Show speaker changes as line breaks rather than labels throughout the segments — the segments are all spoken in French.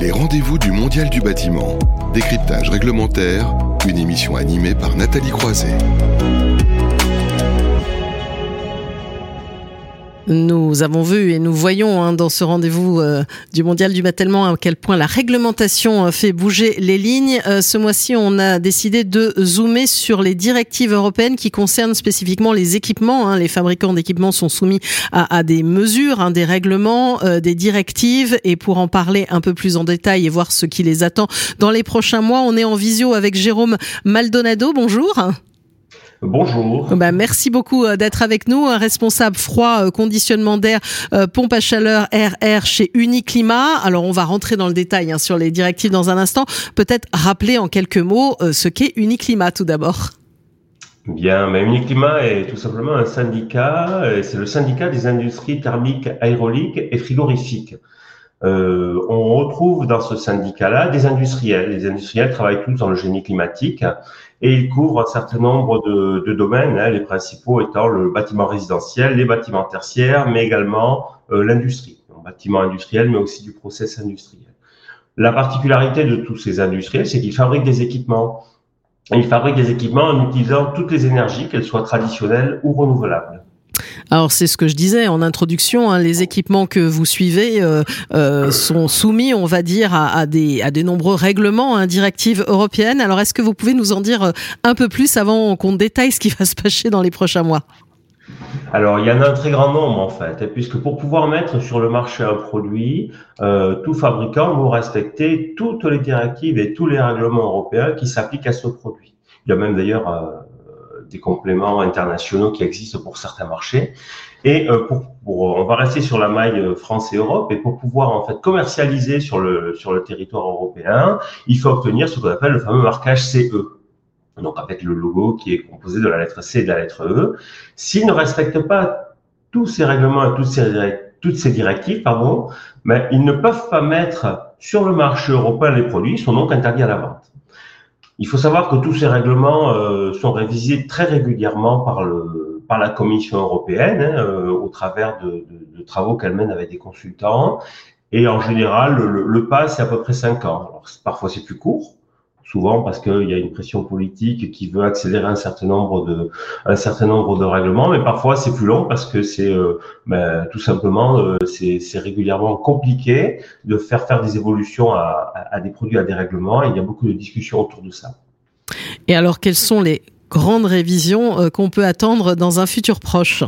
Les rendez-vous du Mondial du bâtiment. Décryptage réglementaire, une émission animée par Nathalie Croiset.
Nous avons vu et nous voyons hein, dans ce rendez-vous euh, du Mondial du Bâtiment à quel point la réglementation euh, fait bouger les lignes. Euh, ce mois-ci, on a décidé de zoomer sur les directives européennes qui concernent spécifiquement les équipements. Hein. Les fabricants d'équipements sont soumis à, à des mesures, hein, des règlements, des directives. Et pour en parler un peu plus en détail et voir ce qui les attend dans les prochains mois, on est en visio avec Jérôme Maldonado. Bonjour.
Bonjour.
Bah, merci beaucoup euh, d'être avec nous. Un responsable froid, euh, conditionnement d'air, euh, pompe à chaleur, RR chez Uniclimat. Alors, on va rentrer dans le détail hein, sur les directives dans un instant. Peut-être rappeler en quelques mots ce qu'est Uniclimat tout d'abord.
Bien, mais Uniclimat est tout simplement un syndicat. C'est le syndicat des industries thermiques, aéroliques et frigorifiques. Euh, on retrouve dans ce syndicat-là des industriels. Les industriels travaillent tous dans le génie climatique et ils couvrent un certain nombre de, domaines, hein, les principaux étant le bâtiment résidentiel, les bâtiments tertiaires, mais également euh, l'industrie, bâtiment industriel, mais aussi du process industriel. La particularité de tous ces industriels, c'est qu'ils fabriquent des équipements. ils fabriquent des équipements en utilisant toutes les énergies, qu'elles soient traditionnelles ou renouvelables.
Alors c'est ce que je disais en introduction, hein, les équipements que vous suivez euh, euh, sont soumis, on va dire, à, des, à des nombreux règlements, hein, directives européennes. Alors est-ce que vous pouvez nous en dire euh, un peu plus avant qu'on détaille ce qui va se passer dans les prochains mois?
Alors, il y en a un très grand nombre en fait, puisque pour pouvoir mettre sur le marché un produit, tout fabricant doit respecter toutes les directives et tous les règlements européens qui s'appliquent à ce produit. Il y a même d'ailleurs des compléments internationaux qui existent pour certains marchés. Et euh, pour, pour, on va rester sur la maille euh, France et Europe. Et pour pouvoir en fait commercialiser sur le sur le territoire européen, il faut obtenir ce qu'on appelle le fameux marquage CE. Donc avec le logo qui est composé de la lettre C et de la lettre E. S'ils ne respectent pas tous ces règlements et toutes ces toutes ces directives, pardon, mais ils ne peuvent pas mettre sur le marché européen les produits, ils sont donc interdits à la vente. Il faut savoir que tous ces règlements euh, sont révisés très régulièrement par, le, par la Commission européenne hein, euh, au travers de, de, de travaux qu'elle mène avec des consultants. Et en général, le, le pas, c'est à peu près cinq ans. Alors, parfois, c'est plus court, souvent parce qu'il y a une pression politique qui veut accélérer un certain nombre de règlements, mais parfois c'est plus long parce que c'est euh, ben, tout simplement euh, c'est régulièrement compliqué de faire faire des évolutions à, à, des produits à des règlements et il y a beaucoup de discussions autour de ça.
Et alors quelles sont les grandes révisions euh, qu'on peut attendre dans un futur proche?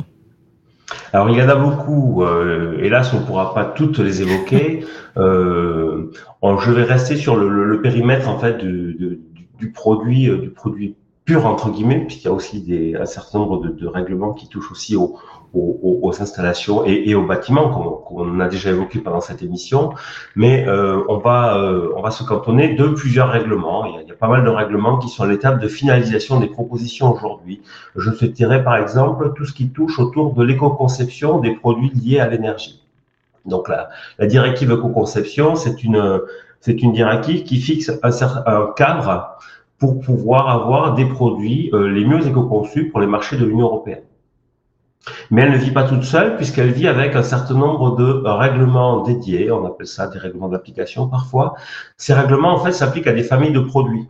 Alors il y en a beaucoup, euh, hélas on ne pourra pas toutes les évoquer. Euh, je vais rester sur le, le, périmètre en fait du, du, du produit, euh, du produit pur entre guillemets, puisqu'il y a aussi des, un certain nombre de, de règlements qui touchent aussi aux, aux, aux installations et, et, aux bâtiments, qu'on a déjà évoqué pendant cette émission. Mais euh, on va euh, on va se cantonner de plusieurs règlements. Il y a, il y a pas mal de règlements qui sont à l'étape de finalisation des propositions aujourd'hui. Je souhaiterais par exemple tout ce qui touche autour de l'éco-conception des produits liés à l'énergie. Donc la, la directive éco-conception, c'est une c'est une directive qui fixe un, un cadre pour pouvoir avoir des produits euh, les mieux éco-conçus pour les marchés de l'Union européenne. Mais elle ne vit pas toute seule puisqu'elle vit avec un certain nombre de règlements dédiés, on appelle ça des règlements d'application parfois. Ces règlements, en fait, s'appliquent à des familles de produits.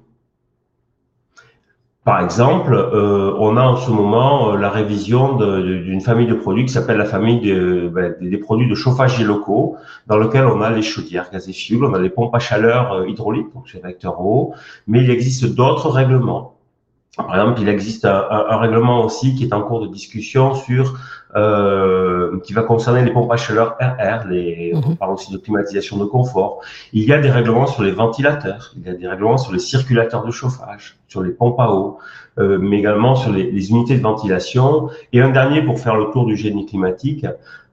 Par exemple, euh, on a en ce moment euh, la révision d'une famille de produits qui s'appelle la famille de, ben, des produits de chauffage locaux, dans lequel on a les chaudières gaz et fioul, on a les pompes à chaleur euh, hydrauliques, donc c'est réacteurs eau, mais il existe d'autres règlements. Par exemple, il existe un, un, règlement aussi qui est en cours de discussion sur euh, qui va concerner les pompes à chaleur RR, les, on mhm. parle aussi de climatisation de confort. Il y a des règlements sur les ventilateurs, il y a des règlements sur les circulateurs de chauffage, sur les pompes à eau, euh, mais également sur les, les, unités de ventilation. Et un dernier pour faire le tour du génie climatique,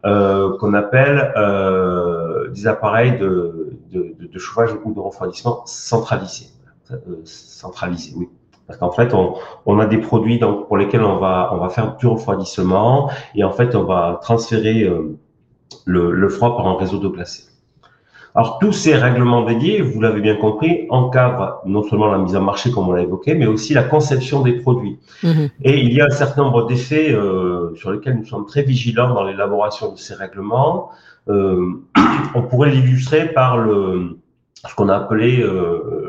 euh, qu'on appelle euh, des appareils de, de, de, de, chauffage ou de refroidissement centralisés. Euh, centralisés, oui. Parce qu'en fait, on, on, a des produits donc, pour lesquels on va, on va faire du refroidissement et en fait, on va transférer euh, le, le, froid par un réseau de glacé. Alors, tous ces règlements dédiés, vous l'avez bien compris, encadrent non seulement la mise en marché, comme on l'a évoqué, mais aussi la conception des produits. Mmh. Et il y a un certain nombre d'effets euh, sur lesquels nous sommes très vigilants dans l'élaboration de ces règlements. Euh, on pourrait l'illustrer par le, ce qu'on a appelé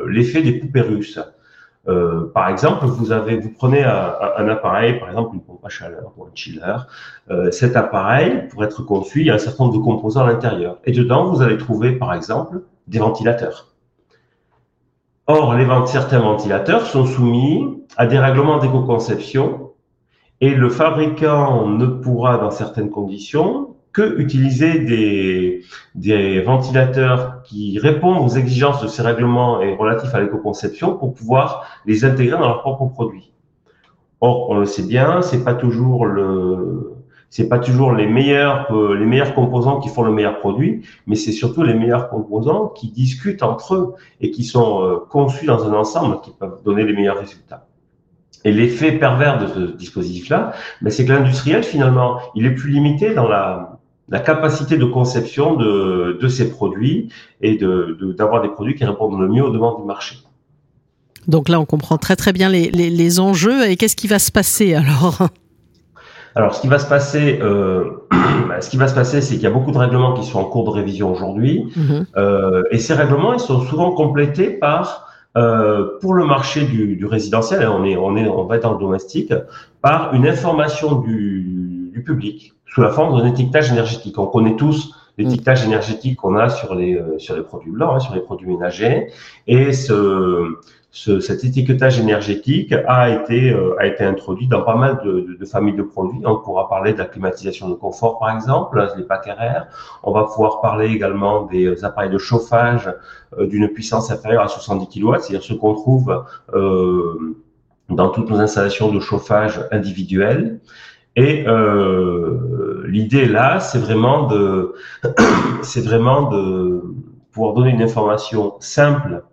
l'effet des poupées russes. Euh, par exemple, vous avez, vous prenez un, un, appareil, par exemple une pompe à chaleur ou un chiller. Euh, cet appareil, pour être conçu, il y a un certain nombre de composants à l'intérieur. Et dedans, vous allez trouver, par exemple, des ventilateurs. Or, les certains ventilateurs sont soumis à des règlements d'éco-conception et le fabricant ne pourra, dans certaines conditions, que utiliser des, des ventilateurs qui répondent aux exigences de ces règlements et relatifs à l'éco-conception pour pouvoir les intégrer dans leurs propres produits. Or, on le sait bien, c'est pas toujours le, c'est pas toujours les meilleurs, euh, les meilleurs composants qui font le meilleur produit, mais c'est surtout les meilleurs composants qui discutent entre eux et qui sont euh, conçus dans un ensemble qui peuvent donner les meilleurs résultats. Et l'effet pervers de ce dispositif-là, ben, c'est que l'industriel, finalement, il est plus limité dans la, la capacité de conception de, de ces produits et d'avoir de, d'avoir des produits qui répondent le mieux aux demandes du marché.
Donc là, on comprend très très bien les, les, les enjeux. Et qu'est-ce qui va se passer alors?
Alors, ce qui va se passer, euh, ce qui va se passer, c'est qu'il y a beaucoup de règlements qui sont en cours de révision aujourd'hui, mm-hmm. euh, et ces règlements, ils sont souvent complétés par, euh, pour le marché du, du résidentiel, hein, on est, on est, on va être dans le domestique, par une information du, du public sous la forme d'un étiquetage énergétique. On connaît tous l'étiquetage énergétique qu'on a sur les euh, sur les produits blancs, hein, sur les produits ménagers, et ce, ce, cet étiquetage énergétique a été euh, a été introduit dans pas mal de, de, de, familles de produits. On pourra parler de la climatisation de confort, par exemple, les packs RR. On va pouvoir parler également des euh, appareils de chauffage d'une puissance inférieure à 70 kW, c'est-à-dire ce qu'on trouve dans toutes nos installations de chauffage individuelles. Et euh, l'idée là, c'est vraiment de, c'est vraiment de pouvoir donner une information simple,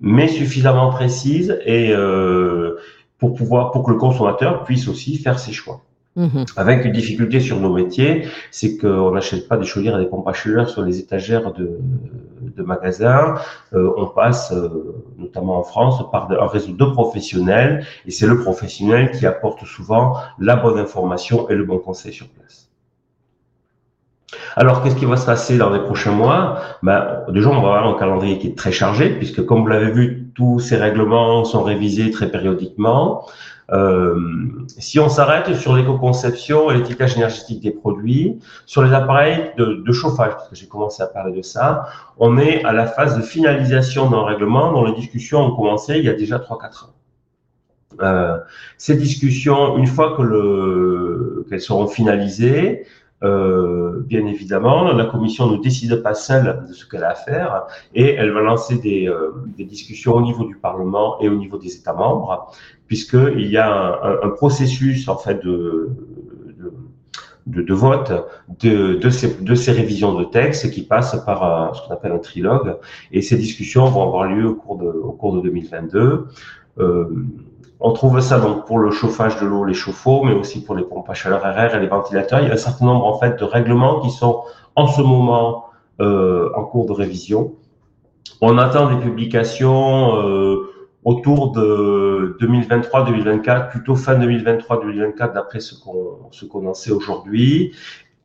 mais suffisamment précise et euh, pour pouvoir, pour que le consommateur puisse aussi faire ses choix. Mhm. Avec une difficulté sur nos métiers, c'est qu'on n'achète pas des chaudières et des pompes à chaleur sur les étagères de, magasins. Euh, on passe, euh, notamment en France, par un réseau de professionnels et c'est le professionnel qui apporte souvent la bonne information et le bon conseil sur place. Alors, qu'est-ce qui va se passer dans les prochains mois? Ben, Déjà, on va avoir un calendrier qui est très chargé, puisque comme vous l'avez vu, tous ces règlements sont révisés très périodiquement. Euh, si on s'arrête sur l'éco-conception et l'étiquetage énergétique des produits, sur les appareils de, de chauffage, parce que j'ai commencé à parler de ça, on est à la phase de finalisation d'un règlement dont les discussions ont commencé il y a déjà 3-4 ans. Euh, ces discussions, une fois que le qu'elles seront finalisées, euh, bien évidemment, la Commission ne décide pas seule de ce qu'elle a à faire et elle va lancer des, euh, des, discussions au niveau du Parlement et au niveau des États membres, puisqu'il y a un, un, processus en fait de, de, de vote de, de, ces, de ces révisions de texte qui passe par ce qu'on appelle un trilogue. Et ces discussions vont avoir lieu au cours de, au cours de 2022. Euh, on trouve ça donc pour le chauffage de l'eau, les chauffe-eau, mais aussi pour les pompes à chaleur RR et les ventilateurs. Il y a un certain nombre en fait de règlements qui sont en ce moment euh, en cours de révision. On attend des publications euh, autour de 2023-2024, plutôt fin 2023-2024 d'après ce qu'on ce qu'on en sait aujourd'hui,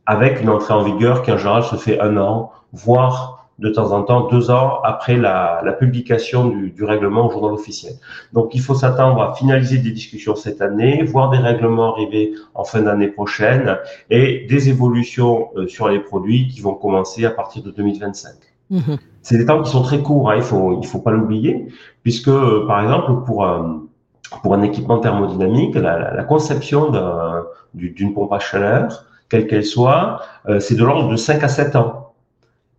avec une entrée en vigueur qui en général se fait un an, voire de temps en temps, deux ans après la, la publication du, du, règlement au journal officiel. Donc, il faut s'attendre à finaliser des discussions cette année, voir des règlements arriver en fin d'année prochaine et des évolutions euh, sur les produits qui vont commencer à partir de 2025. Mmh. C'est des temps qui sont très courts, hein, il faut il faut pas l'oublier, puisque euh, par exemple pour un pour un équipement thermodynamique, la, la conception d'une pompe à chaleur, quelle qu'elle soit, euh, c'est de l'ordre de 5 à 7 ans.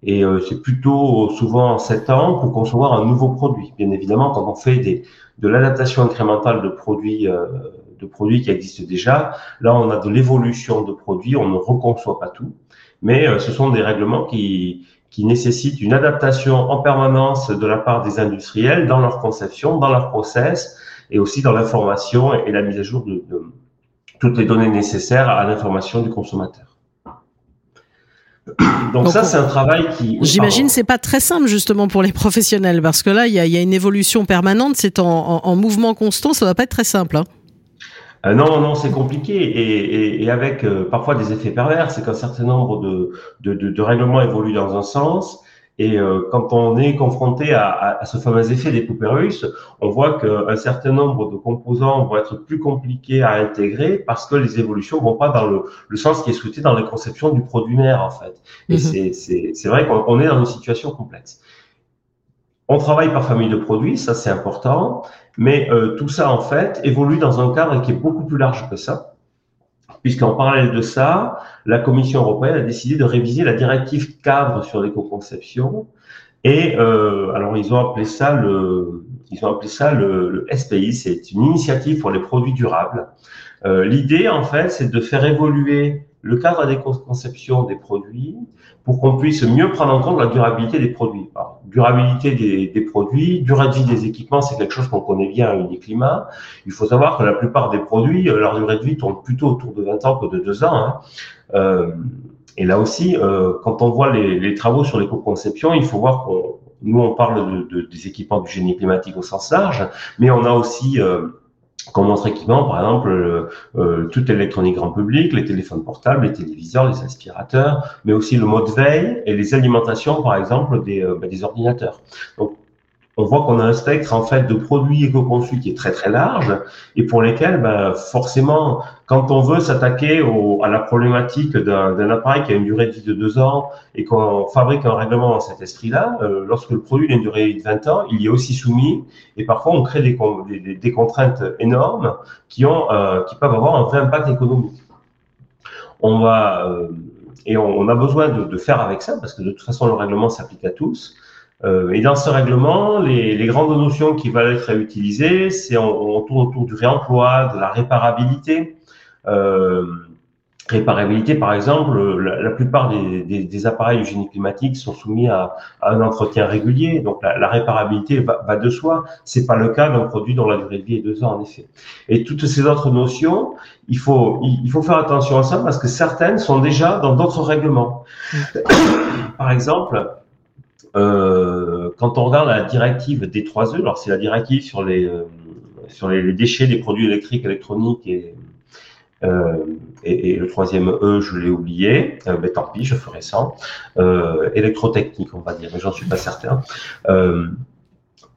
Et euh, c'est plutôt souvent sept ans pour concevoir un nouveau produit. Bien évidemment, quand on fait des, de l'adaptation incrémentale de produits, euh, de produits qui existent déjà, là, on a de l'évolution de produits, on ne reconçoit pas tout. Mais euh, ce sont des règlements qui, qui nécessitent une adaptation en permanence de la part des industriels dans leur conception, dans leur process et aussi dans l'information et la mise à jour de, de toutes les données nécessaires à l'information du consommateur. Donc, ça, c'est un travail qui.
J'imagine c'est pas très simple justement pour les professionnels parce que là, il y a, y a, une évolution permanente, c'est en, en, en, mouvement constant, ça va pas être très simple. Hein.
Euh, non, non, c'est compliqué et, et, et avec euh, parfois des effets pervers. C'est qu'un certain nombre de, de, de, de, règlements évoluent dans un sens Et euh, quand on est confronté à, ce fameux effet des poupées russes, on voit qu'un certain nombre de composants vont être plus compliqués à intégrer parce que les évolutions vont pas dans le, sens qui est souhaité dans la conception du produit mère en fait. Et mhm. c'est vrai qu'on est dans une situation complexe. On travaille par famille de produits, ça c'est important, mais euh, tout ça en fait évolue dans un cadre qui est beaucoup plus large que ça puisqu'en parallèle de ça, la Commission européenne a décidé de réviser la directive cadre sur l'éco-conception. Et euh, alors ils ont appelé ça le, ils ont appelé ça le, SPI, c'est une initiative pour les produits durables. Euh, L'idée en fait, c'est de faire évoluer le cadre d'éco-conception des produits pour qu'on puisse mieux prendre en compte la durabilité des produits. durabilité des, des, produits, durée de vie des équipements, c'est quelque chose qu'on connaît bien à Uniclimat. Il faut savoir que la plupart des produits, euh, leur durée de vie tourne plutôt autour de 20 ans que de 2 ans. Hein. Euh, et là aussi, euh, quand on voit les, travaux sur l'éco-conception, il faut voir qu'on nous, on parle de, de, des équipements du génie climatique au sens large, mais on a aussi comme autre équipement, par exemple, euh, euh, toute l'électronique grand public, les téléphones portables, les téléviseurs, les aspirateurs, mais aussi le mode veille et les alimentations, par exemple, des, euh, bah, ordinateurs. On voit qu'on a un spectre en fait de produits éco-conçus qui est très très large et pour lesquels ben, forcément quand on veut s'attaquer à la problématique d'un appareil qui a une durée de vie de deux ans et qu'on fabrique un règlement dans cet esprit-là, euh, lorsque le produit a une durée de 20 ans, il y est aussi soumis et parfois on crée des, des, des contraintes énormes qui, ont, euh, qui peuvent avoir un vrai impact économique. On va euh, et on, on, a besoin de, de faire avec ça parce que de toute façon le règlement s'applique à tous. Euh, et dans ce règlement, les, les, grandes notions qui vont être utilisées, c'est on, on, tourne autour du réemploi, de la réparabilité. Euh, réparabilité, par exemple, la, la plupart des, des, des, appareils génie climatique sont soumis à, à, un entretien régulier, donc la, la réparabilité va, va, de soi. C'est pas le cas d'un produit dont la durée de vie est deux ans, en effet. Et toutes ces autres notions, il faut, il faut faire attention à ça parce que certaines sont déjà dans d'autres règlements. Par exemple, quand on regarde la directive D3E, alors c'est la directive sur les euh, sur les, déchets des produits électriques, électroniques et euh, et, et, le troisième E, je l'ai oublié, euh, mais tant pis, je ferai ça. Euh, électrotechnique, on va dire, mais j'en suis pas certain. Euh,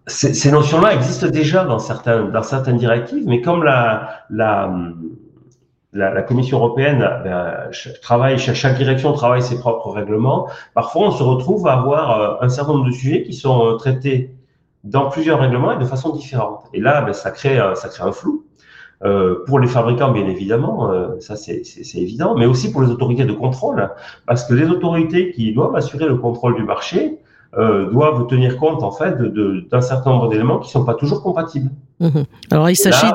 ces, ces notions-là existent déjà dans certains dans certaines directives, mais comme la la la, la, Commission européenne ben, travaille, chaque, direction travaille ses propres règlements. Parfois, on se retrouve à avoir euh, un certain nombre de sujets qui sont euh, traités dans plusieurs règlements et de façon différente. Et là, ben, ça crée, ça crée un flou. Euh, pour les fabricants, bien évidemment, euh, ça c'est évident, mais aussi pour les autorités de contrôle, parce que les autorités qui doivent assurer le contrôle du marché euh, doivent tenir compte en fait d'un de, d'un certain nombre d'éléments qui sont pas toujours compatibles.
Mmh Alors il s'agit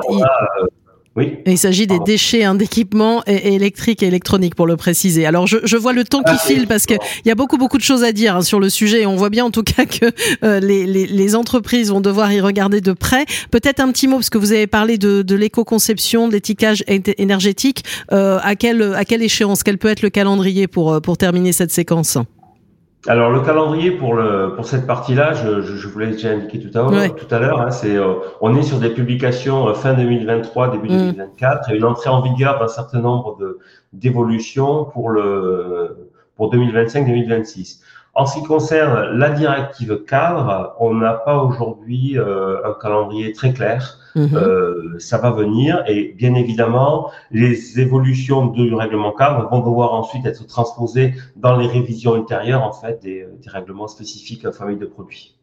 oui. il s'agit des déchets hein, d'équipements électriques et électroniques, pour le préciser. Alors, je, je vois le temps qui ah, file parce qu'il y a beaucoup, beaucoup de choses à dire hein, sur le sujet. Et on voit bien, en tout cas, que euh, les, les, les, entreprises vont devoir y regarder de près. Peut-être un petit mot, parce que vous avez parlé de, de l'éco-conception, de l'étiquage énergétique. Euh, à, quelle, à quelle échéance? Quel peut être le calendrier pour, euh, pour terminer cette séquence?
Alors le calendrier pour le pour cette partie-là, je, je, je vous l'ai déjà indiqué tout à l'heure. Tout à l'heure, hein, c'est euh, on est sur des publications euh, fin 2023, début 2024, mm. et une entrée en vigueur d'un certain nombre de d'évolutions pour le pour 2025-2026. En ce qui concerne la directive cadre, on n'a pas aujourd'hui euh, un calendrier très clair. Mhm. Euh, ça va venir et bien évidemment, les évolutions du règlement cadre vont devoir ensuite être transposées dans les révisions ultérieures en fait des, des règlements spécifiques à famille de produits.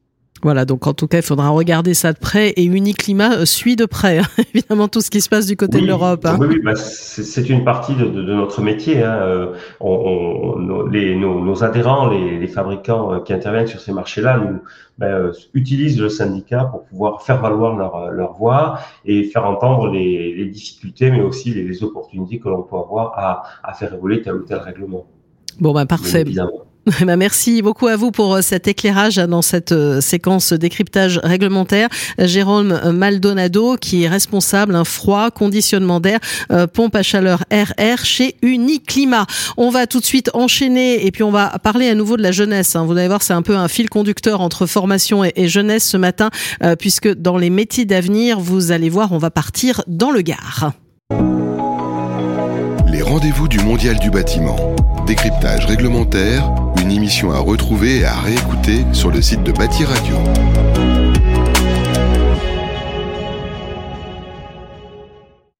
Voilà, donc en tout cas, il faudra regarder ça de près et Uniclimat euh, suit de près, hein, évidemment, tout ce qui se passe du côté de l'Europe.
Hein. Oui, oui bah, c'est une partie de, de, de notre métier. Hein. Euh, on, les, nos, nos, adhérents, les, les, fabricants euh, qui interviennent sur ces marchés-là, nous ben, utilisent le syndicat pour pouvoir faire valoir leur, leur voix et faire entendre les, les difficultés, mais aussi les, opportunités que l'on peut avoir à, à, faire évoluer tel ou tel règlement.
Bon, ben parfait. Eh ben, merci beaucoup à vous pour euh, cet éclairage hein, dans cette euh, séquence décryptage réglementaire. Jérôme Maldonado, qui est responsable un froid, conditionnement d'air, euh, pompe à chaleur RR chez Uniclimat. On va tout de suite enchaîner et puis on va parler à nouveau de la jeunesse. Hein. Vous allez voir, c'est un peu un fil conducteur entre formation et, jeunesse ce matin, puisque dans les métiers d'avenir, vous allez voir, on va partir dans le Gard
rendez-vous du Mondial du bâtiment. Décryptage réglementaire, une émission à retrouver et à réécouter sur le site de Bâti Radio.